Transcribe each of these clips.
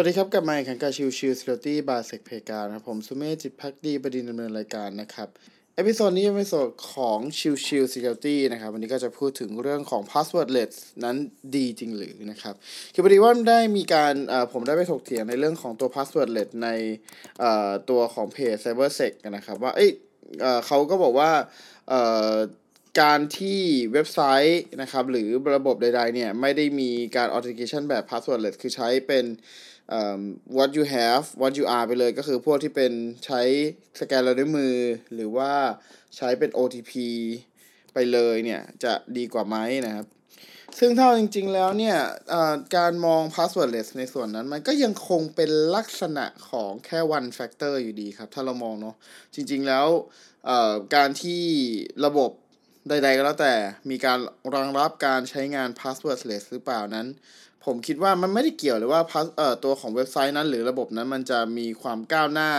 วัสดีครับกลับมาอีกครั้งกับ Chill Chill Security by Sec Playground ครับผมสุเมธจิตภักดีบดินทร์ดำเนินรายการนะครับ episode นี้เป็นเอพิโซดของ Chill Chill Security นะครับวันนี้ก็จะพูดถึงเรื่องของ passwordless นั้นดีจริงหรือนะครับคือพอดีว่าได้มีการผมได้ไปถกเถียงในเรื่องของตัว passwordless ในตัวของเพจ cybersec นะครับว่าเอ้ยเอ่อเขาก็บอกว่าการที่เว็บไซต์นะครับหรือระบบใดๆเนี่ยไม่ได้มีการ authentication แบบ passwordless คือใช้เป็น what you have what you are ไปเลยก็คือพวกที่เป็นใช้สแกนลายนิ้วมือ หรือว่าใช้เป็น OTP ไปเลยเนี่ยจะดีกว่าไหมนะครับ ซึ่งถ้าจริงๆแล้วเนี่ยการมอง passwordless ในส่วนนั้นมันก็ยังคงเป็นลักษณะของแค่ one factor อยู่ดีครับ ถ้าเรามองเนาะจริงๆแล้วการที่ระบบ ใดๆก็แล้วแต่มีการรองรับการใช้งาน passwordless หรือเปล่านั้น ผมคิดว่ามันไม่ได้เกี่ยวเลยว่าพัเอ่อตัวของเว็บไซต์นั้น หรือระบบนั้นมันจะมีความก้าวหน้า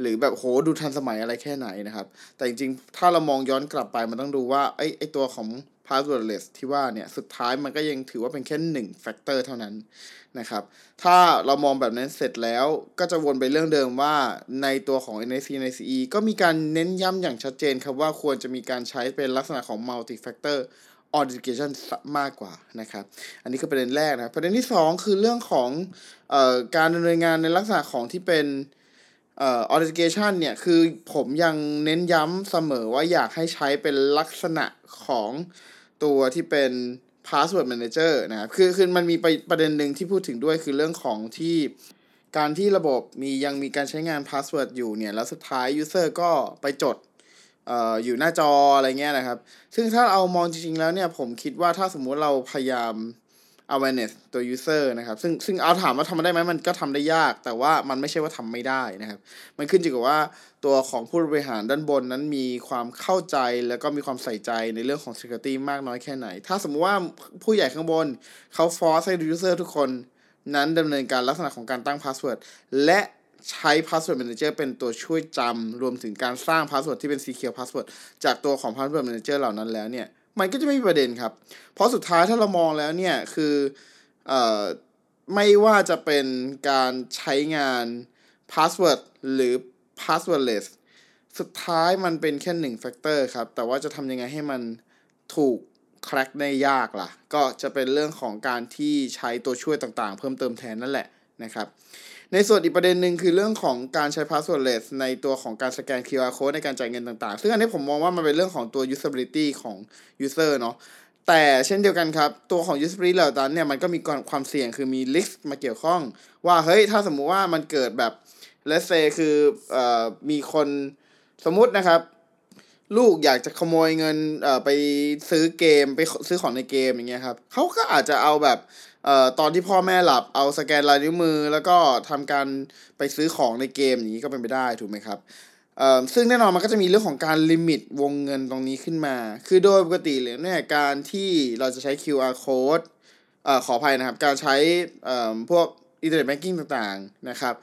หรือแบบโหดูทันสมัยอะไรแค่ไหนนะครับ แต่จริงๆ ถ้าเรามองย้อนกลับไปมันต้องดูว่าไอ้ไอ้ตัวของ passwordless ที่ว่าเนี่ยสุดท้ายมันก็ยังถือว่าเป็นแค่หนึ่งแฟกเตอร์เท่านั้นนะครับ ถ้าเรามองแบบนั้นเสร็จแล้วก็จะวนไปเรื่องเดิมว่าในตัวของ NIC NICE ก็มีการเน้นย้ำอย่างชัดเจนครับว่าควรจะมีการใช้เป็นลักษณะของ multi factor authentication มากกว่านะครับ อันนี้คือประเด็นแรกนะประเด็นที่ 2 คือเรื่องของออการดำเนินงานในลักษณะของที่เป็นเอ่อ authentication เนี่ย คือผมยังเน้นย้ำเสมอว่าอยากให้ใช้เป็นลักษณะของ ตัวที่เป็น password manager นะครับคือคือมันมีประเด็นหนึ่งที่พูดถึงด้วยคือเรื่องของที่การที่ระบบมียังมีการใช้งาน password อยู่เนี่ย แล้วสุดท้าย user ก็ไปจดออยู่หน้าจออะไรเงี้ยนะครับ ซึ่งถ้าเอามองจริงๆแล้วเนี่ย ผมคิดว่าถ้าสมมุติเราพยายาม awareness ตัว user นะครับ ซึ่งซึ่งเอาถามว่าทำได้ไหมมันก็ทำได้ยาก แต่ว่ามันไม่ใช่ว่าทำไม่ได้นะครับ มันขึ้นอยู่กับว่าตัวของผู้บริหารด้านบนนั้นมีความเข้าใจแล้วก็มีความใส่ใจในเรื่องของ security มากน้อยแค่ไหน ถ้าสมมติว่าผู้ใหญ่ข้างบนเขา force ให้ user ทุกคนนั้นดำเนินการลักษณะของการตั้ง password และใช้ Password Manager เป็นตัวช่วยจำรวมถึงการสร้าง Password ที่เป็น Secure Password จากตัวของ Password Manager เหล่านั้นแล้วเนี่ย มันก็จะไม่มีประเด็นครับ เพราะสุดท้ายถ้าเรามองแล้วเนี่ยคือเอ่อไม่ว่าจะเป็นการใช้งาน Password หรือ Passwordless สุดท้ายมันเป็นแค่หนึ่ง factor ครับ แต่ว่าจะทำยังไงให้มันถูกแคร็กได้ยากล่ะ ก็จะเป็นเรื่องของการที่ใช้ตัวช่วยต่างๆ เพิ่มเติมแทนนั่นแหละนะครับ ในส่วนอีกประเด็นหนึ่งคือเรื่องของการใช้ passwordless ในตัวของการสแกน QR code ในการจ่ายเงินต่างๆ ซึ่งอันนี้ผมมองว่ามันเป็นเรื่องของตัว usability ของ user เนาะแต่เช่นเดียวกันครับ ตัวของ usability เหล่านั้นเนี่ยมันก็มีความเสี่ยงคือมี risk มาเกี่ยวข้อง ว่าเฮ้ยถ้าสมมุติว่ามันเกิดแบบ let's say คือออมีคนสมมุตินะครับ ลูกอยากจะขโมยเงินเอ่อไปซื้อเกมไปซื้อของในเกมอย่างเงี้ยครับเขาก็อาจจะเอาแบบเอ่อตอนที่พ่อแม่หลับเอาสแกนลายนิ้วมือ แล้วก็ทำการไปซื้อของในเกมอย่างนี้ก็เป็นไปได้ถูกไหมครับเอ่อซึ่งแน่นอนมันก็จะมีเรื่องของการ limit วงเงินตรงนี้ขึ้นมา คือโดยปกติเลยเนี่ยการที่เราจะใช้ QR code เอ่อขออภัยนะครับ การใช้เอ่อพวก internet banking ต่างๆนะครับ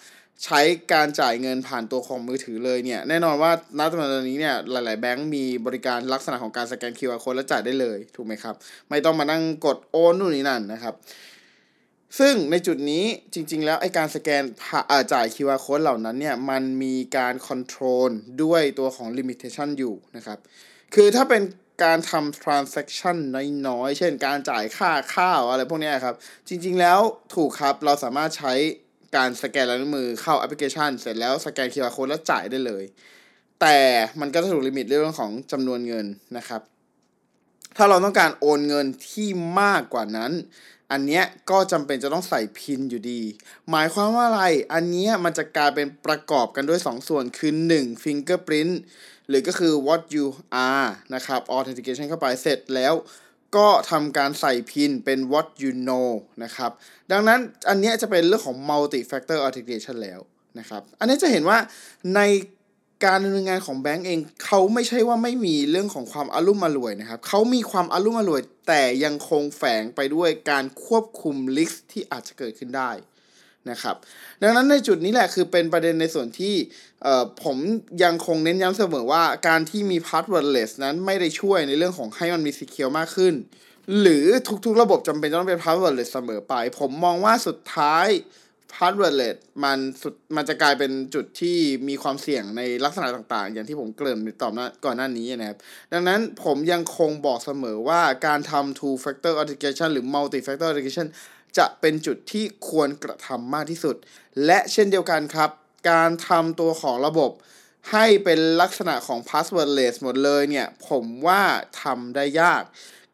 ใช้การจ่ายเงินผ่านตัวของมือถือเลยเนี่ย แน่นอนว่าณตอนนี้เนี่ยหลาย ๆ แบงก์มีบริการลักษณะของการสแกน QR code แล้วจ่ายได้เลย ถูกไหมครับ ไม่ต้องมานั่งกดโอนนู่นนี่นั่นนะครับ ซึ่งในจุดนี้จริง ๆ แล้วไอการสแกนจ่าย QR code เหล่านั้นเนี่ยมันมีการคอนโทรลด้วยตัวของ limitation อยู่นะครับ คือถ้าเป็นการทำ transaction น้อย ๆ เช่นการจ่ายค่าข้าวอะไรพวกนี้ครับ จริง ๆ แล้วถูกครับเราสามารถใช้ การสแกนลายนิ้วมือเข้าแอปพลิเคชัน เสร็จแล้วสแกน QR code แล้วจ่ายได้เลย แต่มันก็จะถูกลิมิตเรื่องของจำนวนเงินนะครับ ถ้าเราต้องการโอนเงินที่มากกว่านั้น อันเนี้ยก็จำเป็นจะต้องใส่พินอยู่ดี หมายความว่าอะไร อันเนี้ยมันจะกลายเป็นประกอบกันด้วย 2 ส่วนคือ 1 fingerprint หรือก็คือ what you are นะครับ authentication เข้าไปเสร็จแล้ว ก็ทำการใส่พินเป็น what you know นะครับ ดังนั้นอันนี้จะเป็นเรื่องของ multi factor authentication แล้วนะครับ อันนี้จะเห็นว่าในการดำเนินงานของแบงก์เองเขาไม่ใช่ว่าไม่มีเรื่องของความอลุ่มอรวยนะครับเขามีความอลุ่มอรวย แต่ยังคงแฝงไปด้วยการควบคุมลิสที่อาจจะเกิดขึ้นได้ นะครับ ดังนั้นในจุดนี้แหละคือเป็นประเด็นในส่วนที่ผมยังคงเน้นย้ำเสมอว่าการที่มี passwordless นั้นไม่ได้ช่วยในเรื่องของให้มันมี secure มากขึ้น หรือทุกๆ ระบบจำเป็นต้องเป็น passwordless เสมอไป ผมมองว่าสุดท้าย passwordless มันสุดมันจะกลายเป็นจุดที่มีความเสี่ยงในลักษณะต่างๆ อย่างที่ผมเกริ่นในตอนนั้นก่อนหน้านี้นะครับ ดังนั้นผมยังคงบอกเสมอว่าการทำ two factor authentication หรือ multi factor authentication จะเป็นจุดที่ควรกระทำมากที่สุด และเช่นเดียวกันครับ การทำตัวของระบบ ให้เป็นลักษณะของ passwordless หมดเลยเนี่ย ผมว่าทำได้ยาก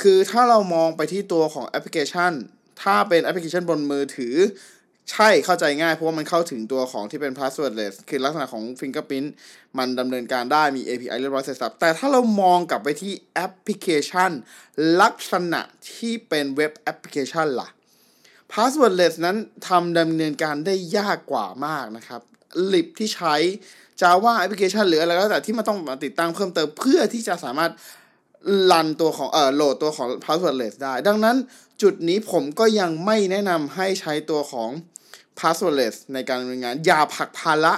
คือถ้าเรามองไปที่ตัวของแอปพลิเคชัน ถ้าเป็นแอปพลิเคชันบนมือถือ ใช่เข้าใจง่ายเพราะว่ามันเข้าถึงตัวของที่เป็น passwordless คือลักษณะของ fingerprint มันดำเนินการได้มี API เรียบร้อยเสร็จสรรพแต่ถ้าเรามองกลับไปที่แอปพลิเคชัน ลักษณะที่เป็น web application ล่ะ passwordless นั้นทำดำเนินการได้ยากกว่ามากนะครับ lib ที่ใช้ Java แอปพลิเคชันหรืออะไรก็แล้วแต่ที่มันต้องติดตั้งเพิ่มเติมเพื่อที่จะสามารถรันตัวของเอ่อโหลดตัวของ passwordless ได้ ดังนั้นจุดนี้ผมก็ยังไม่แนะนำให้ใช้ตัวของ passwordless ในการดำเนินงาน อย่าผลักภาระ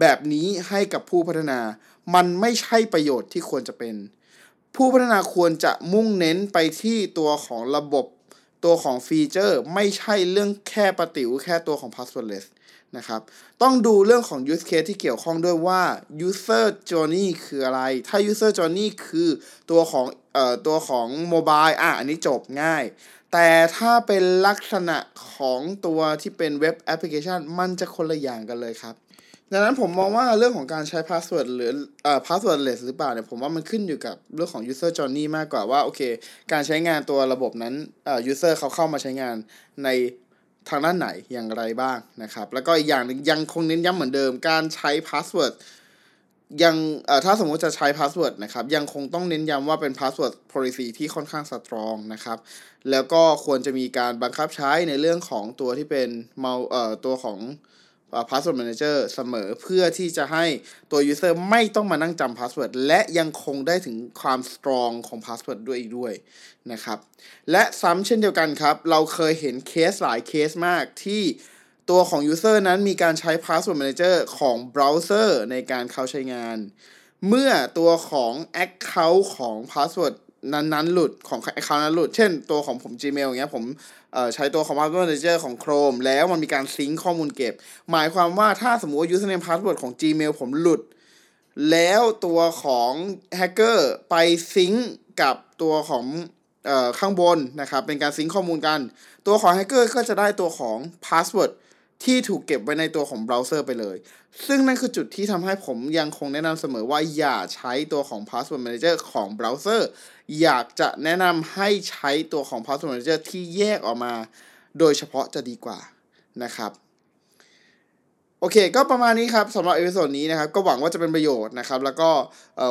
แบบนี้ให้กับผู้พัฒนา มันไม่ใช่ประโยชน์ที่ควรจะเป็น ผู้พัฒนาควรจะมุ่งเน้นไปที่ตัวของระบบ ตัวของฟีเจอร์ไม่ใช่เรื่องแค่ประติวแค่ตัวของ passwordless นะครับ ต้องดูเรื่องของ use case ที่เกี่ยวข้องด้วยว่า user journey คืออะไร ถ้า user journey คือตัวของเอ่อตัวของ mobile อะ อันนี้จบง่าย แต่ถ้าเป็นลักษณะของตัวที่เป็นเว็บแอปพลิเคชันมันจะคนละอย่างกันเลยครับ ดังนั้นผมมองว่าเรื่องของการใช้ password หรือเอ่อ passwordless หรือเปล่าเนี่ยผมว่ามันขึ้นอยู่กับเรื่องของ user journey มากกว่าว่าโอเค การใช้งานตัวระบบนั้นเอ่อ user เขาเข้ามาใช้งานในทางด้านไหนอย่างไรบ้างนะครับ แล้วก็อีกอย่างหนึ่งยังคงเน้นย้ำเหมือนเดิม การใช้ password ยังเอ่อถ้าสมมุติจะใช้ password นะครับ ยังคงต้องเน้นย้ำว่าเป็น password policy ที่ค่อนข้าง strong นะครับ แล้วก็ควรจะมีการบังคับใช้ในเรื่องของตัวที่เป็นเมาเอ่อตัวของ password manager เสมอเพื่อที่จะให้ตัว user ไม่ต้องมานั่งจำ password และยังคงได้ถึงความ strong ของ password ด้วยอีกด้วยนะครับ และซ้ำเช่นเดียวกันครับ เราเคยเห็นเคสหลายเคสมากที่ตัวของ user นั้นมีการใช้ password manager ของ browser ในการเข้าใช้งาน เมื่อตัวของ account ของ password นั้นๆหลุดของ account นั้นหลุด เช่นตัวของผม Gmail อย่างเงี้ยผมใช้ตัวของ password manager ของ Chrome แล้วมันมีการซิงค์ข้อมูลเก็บ หมายความว่าถ้าสมมติว่า username password ของ Gmail ผมหลุด แล้วตัวของแฮกเกอร์ไป sync กับตัวของออข้างบนนะครับ เป็นการ sync ข้อมูลกัน ตัวของแฮกเกอร์ก็จะได้ตัวของ password ที่ถูกเก็บไว้ในตัวของเบราว์เซอร์ไปเลย ซึ่งนั่นคือจุดที่ทำให้ผมยังคงแนะนำเสมอว่าอย่าใช้ตัวของ Password Manager ของเบราว์เซอร์ อยากจะแนะนำให้ใช้ตัวของ Password Manager ที่แยกออกมา โดยเฉพาะจะดีกว่านะครับโอเค ก็ประมาณนี้ครับสำหรับ episode นี้นะครับ ก็หวังว่าจะเป็นประโยชน์นะครับ แล้วก็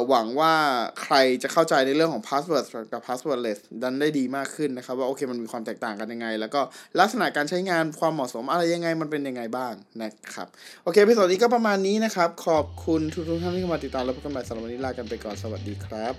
หวังว่าใครจะเข้าใจในเรื่องของ password กับ passwordless นั้นได้ดีมากขึ้นนะครับ ว่าโอเคมันมีความแตกต่างกันยังไง แล้วก็ลักษณะการใช้งานความเหมาะสมอะไรยังไงมันเป็นยังไงบ้างนะครับโอเค episode นี้ก็ประมาณนี้นะครับ ขอบคุณทุกท่านที่เข้ามาติดตามและพบกันใหม่สำหรับวันนี้ลากันไปก่อนสวัสดีครับ